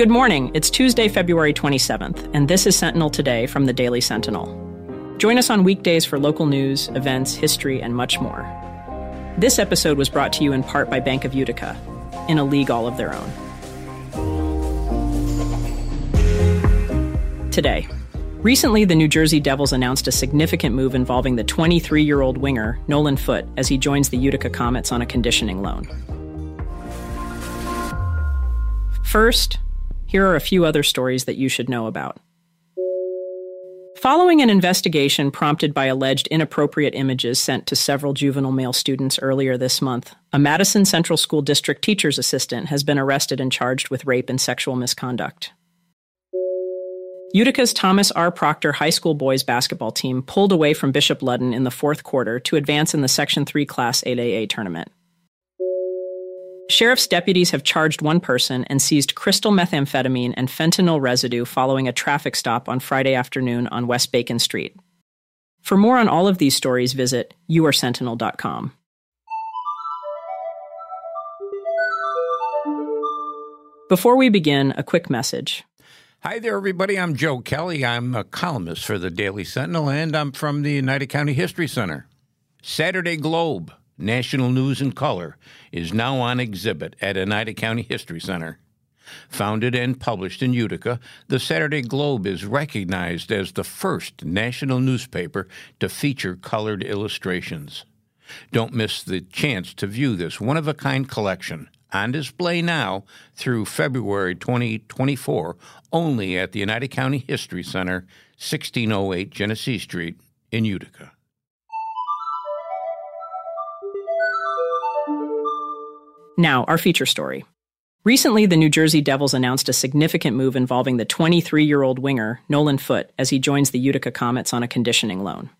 Good morning. It's Tuesday, February 27th, and this is Sentinel Today from the Daily Sentinel. Join us on weekdays for local news, events, history, and much more. This episode was brought to you in part by Bank of Utica, in a league all of their own. Today, recently the New Jersey Devils announced a significant move involving the 23 year old winger, Nolan Foote, as he joins the Utica Comets on a conditioning loan. First, here are a few other stories that you should know about. Following an investigation prompted by alleged inappropriate images sent to several juvenile male students earlier this month, a Madison Central School District teacher's assistant has been arrested and charged with rape and sexual misconduct. Utica's Thomas R. Proctor High School boys basketball team pulled away from Bishop Ludden in the fourth quarter to advance in the Section 3 Class 8AA tournament. Sheriff's deputies have charged one person and seized crystal methamphetamine and fentanyl residue following a traffic stop on Friday afternoon on West Bacon Street. For more on all of these stories, visit yoursentinel.com. Before we begin, a quick message. Hi there, everybody. I'm Joe Kelly. I'm a columnist for the Daily Sentinel, and I'm from the Oneida County History Center. Saturday Globe National News in Color, is now on exhibit at Oneida County History Center. Founded and published in Utica, the Saturday Globe is recognized as the first national newspaper to feature colored illustrations. Don't miss the chance to view this one of a kind collection on display now through February 2024 only at the Oneida County History Center, 1608 Genesee Street in Utica. Now, our feature story. Recently, the New Jersey Devils announced a significant move involving the 23 year old winger, Nolan Foote, as he joins the Utica Comets on a conditioning loan.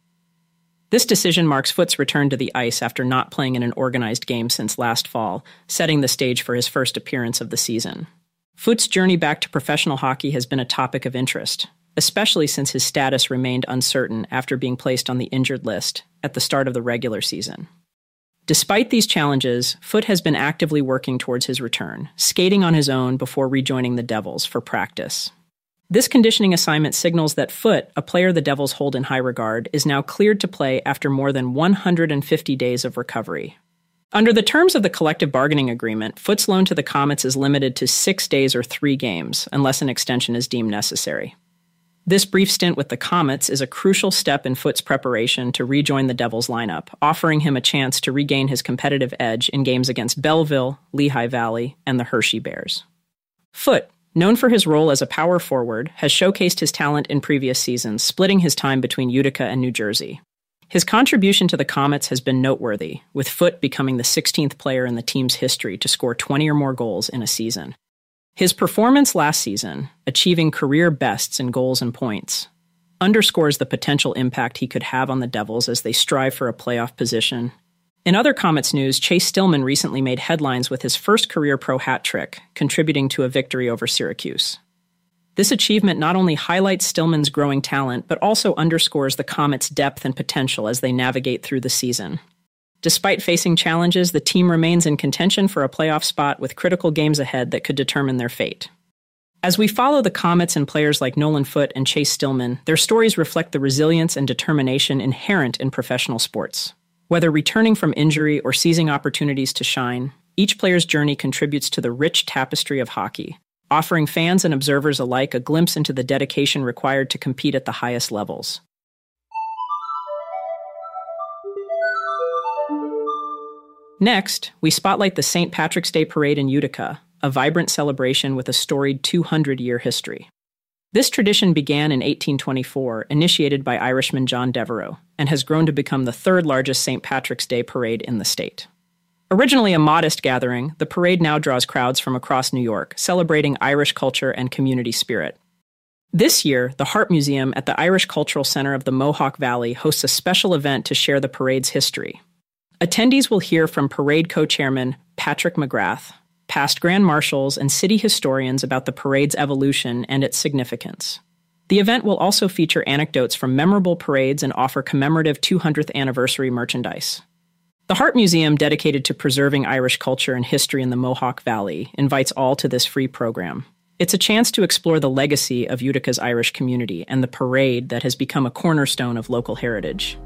This decision marks Foote's return to the ice after not playing in an organized game since last fall, setting the stage for his first appearance of the season. Foote's journey back to professional hockey has been a topic of interest, especially since his status remained uncertain after being placed on the injured list at the start of the regular season. Despite these challenges, Foote has been actively working towards his return, skating on his own before rejoining the Devils for practice. This conditioning assignment signals that Foote, a player the Devils hold in high regard, is now cleared to play after more than 150 days of recovery. Under the terms of the collective bargaining agreement, Foote's loan to the Comets is limited to six days or three games, unless an extension is deemed necessary. This brief stint with the Comets is a crucial step in Foote's preparation to rejoin the Devils lineup, offering him a chance to regain his competitive edge in games against Belleville, Lehigh Valley, and the Hershey Bears. Foote, known for his role as a power forward, has showcased his talent in previous seasons, splitting his time between Utica and New Jersey. His contribution to the Comets has been noteworthy, with Foote becoming the 16th player in the team's history to score 20 or more goals in a season. His performance last season, achieving career bests in goals and points, underscores the potential impact he could have on the Devils as they strive for a playoff position. In other Comets news, Chase Stillman recently made headlines with his first career pro hat trick, contributing to a victory over Syracuse. This achievement not only highlights Stillman's growing talent, but also underscores the Comets' depth and potential as they navigate through the season. Despite facing challenges, the team remains in contention for a playoff spot with critical games ahead that could determine their fate. As we follow the Comets and players like Nolan Foote and Chase Stillman, their stories reflect the resilience and determination inherent in professional sports. Whether returning from injury or seizing opportunities to shine, each player's journey contributes to the rich tapestry of hockey, offering fans and observers alike a glimpse into the dedication required to compete at the highest levels. Next, we spotlight the St. Patrick's Day Parade in Utica, a vibrant celebration with a storied 200 year history. This tradition began in 1824, initiated by Irishman John Devereux, and has grown to become the third largest St. Patrick's Day parade in the state. Originally a modest gathering, the parade now draws crowds from across New York, celebrating Irish culture and community spirit. This year, the Hart Museum at the Irish Cultural Center of the Mohawk Valley hosts a special event to share the parade's history, Attendees will hear from parade co chairman Patrick McGrath, past grand marshals, and city historians about the parade's evolution and its significance. The event will also feature anecdotes from memorable parades and offer commemorative 200th anniversary merchandise. The Hart Museum, dedicated to preserving Irish culture and history in the Mohawk Valley, invites all to this free program. It's a chance to explore the legacy of Utica's Irish community and the parade that has become a cornerstone of local heritage.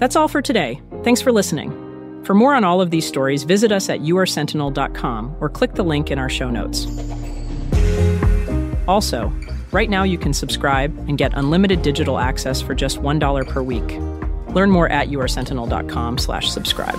That's all for today. Thanks for listening. For more on all of these stories, visit us at yoursentinel.com or click the link in our show notes. Also, right now you can subscribe and get unlimited digital access for just $1 per week. Learn more at yoursentinel.com slash subscribe.